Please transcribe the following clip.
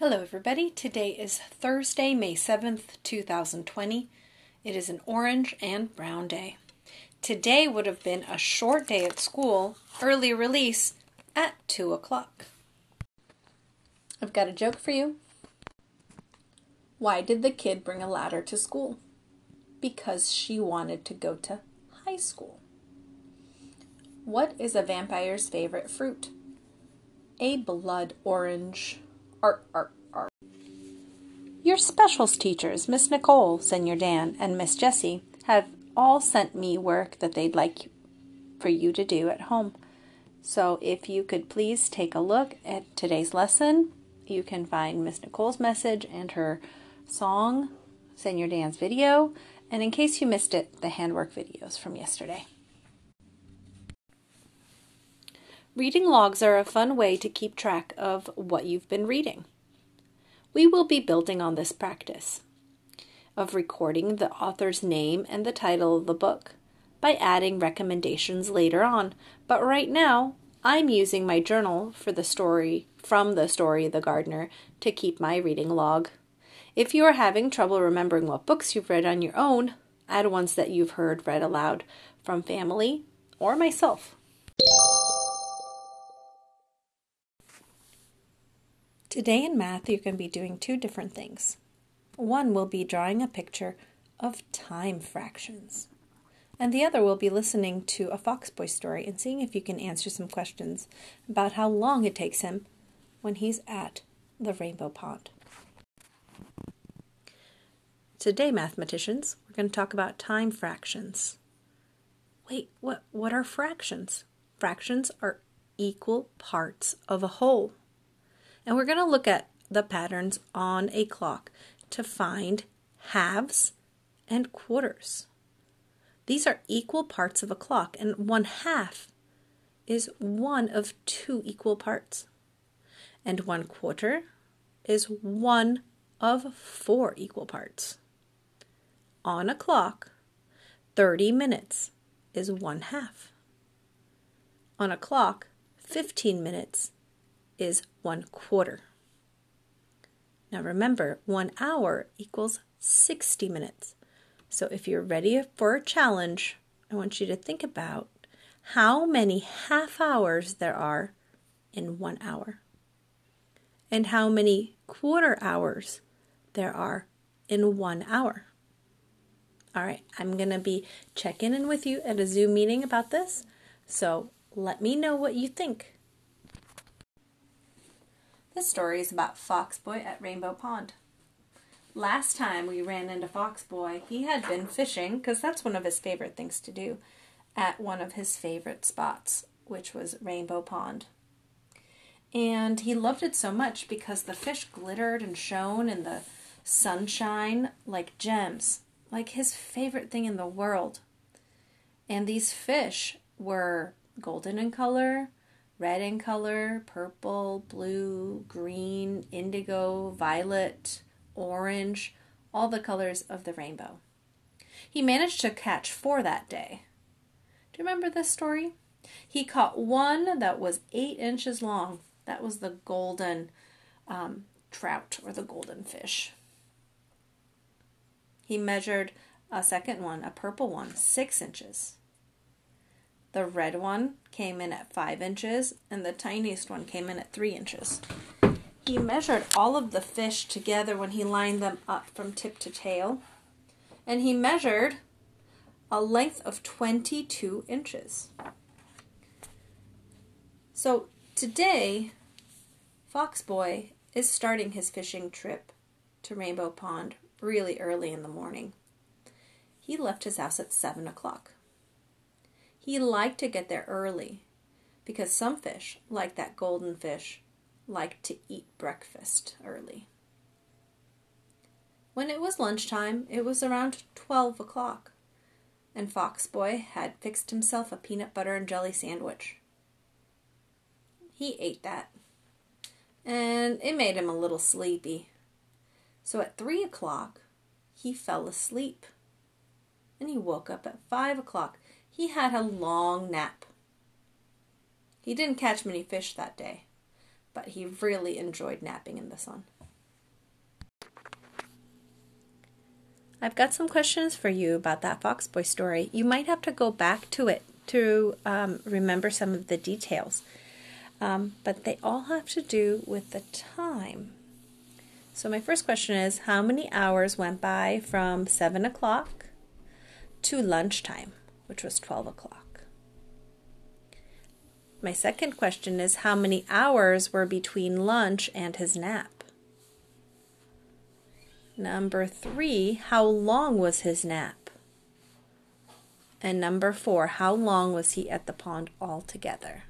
Hello, everybody. Today is Thursday, May 7th, 2020. It is an orange and brown day. Today would have been a short day at school, early release at 2 o'clock. I've got a joke for you. Why did the kid bring a ladder to school? Because she wanted to go to high school. What is a vampire's favorite fruit? A blood orange. Your specials teachers, Miss Nicole, Senor Dan, and Miss Jessie, have all sent me work that they'd like for you to do at home. So if you could please take a look at today's lesson, you can find Miss Nicole's message and her song, Senor Dan's video, and in case you missed it, the handwork videos from yesterday. Reading logs are a fun way to keep track of what you've been reading. We will be building on this practice of recording the author's name and the title of the book by adding recommendations later on, but right now I'm using my journal for the story from the story The Gardener to keep my reading log. If you are having trouble remembering what books you've read on your own, add ones that you've heard read aloud from family or myself. Today in math, you're going to be doing two different things. One will be drawing a picture of time fractions, and the other will be listening to a Foxboy story and seeing if you can answer some questions about how long it takes him when he's at the rainbow pond. Today, mathematicians, we're going to talk about time fractions. Wait, what, what are fractions? Fractions are equal parts of a whole. And we're going to look at the patterns on a clock to find halves and quarters. These are equal parts of a clock, and one half is one of two equal parts. And one quarter is one of four equal parts. On a clock, 30 minutes is one half. On a clock, 15 minutes is one quarter. Now remember, one hour equals 60 minutes. So if you're ready for a challenge, I want you to think about how many half hours there are in one hour and how many quarter hours there are in one hour. All right, I'm going to be checking in with you at a Zoom meeting about this. So let me know what you think. Is about Foxboy at Rainbow Pond. Last time we ran into Fox Boy, he had been fishing, because that's one of his favorite things to do, at one of his favorite spots, which was Rainbow Pond. And he loved it so much because the fish glittered and shone in the sunshine like gems, like his favorite thing in the world. And these fish were golden in color, red in color, purple, blue, green, indigo, violet, orange, all the colors of the rainbow. He managed to catch four that day. Do you remember this story? He caught one that was eight inches long. That was the golden um, trout or the golden fish. He measured a second one, a purple one, six inches. The red one came in at 5 inches, and the tiniest one came in at 3 inches. He measured all of the fish together when he lined them up from tip to tail, and he measured a length of 22 inches. So today, Foxboy is starting his fishing trip to Rainbow Pond really early in the morning. He left his house at 7 o'clock. He liked to get there early because some fish, like that golden fish, like to eat breakfast early. When it was lunchtime, it was around 12 o'clock, and Foxboy had fixed himself a peanut butter and jelly sandwich. He ate that, and it made him a little sleepy. So at 3 o'clock, he fell asleep, and he woke up at 5 o'clock he had a long nap. He didn't catch many fish that day, but he really enjoyed napping in the sun. I've got some questions for you about that fox boy story. You might have to go back to it to um, remember some of the details, um, but they all have to do with the time. So, my first question is How many hours went by from 7 o'clock to lunchtime? Which was 12 o'clock? My second question is How many hours were between lunch and his nap? Number three, how long was his nap? And number four, how long was he at the pond altogether?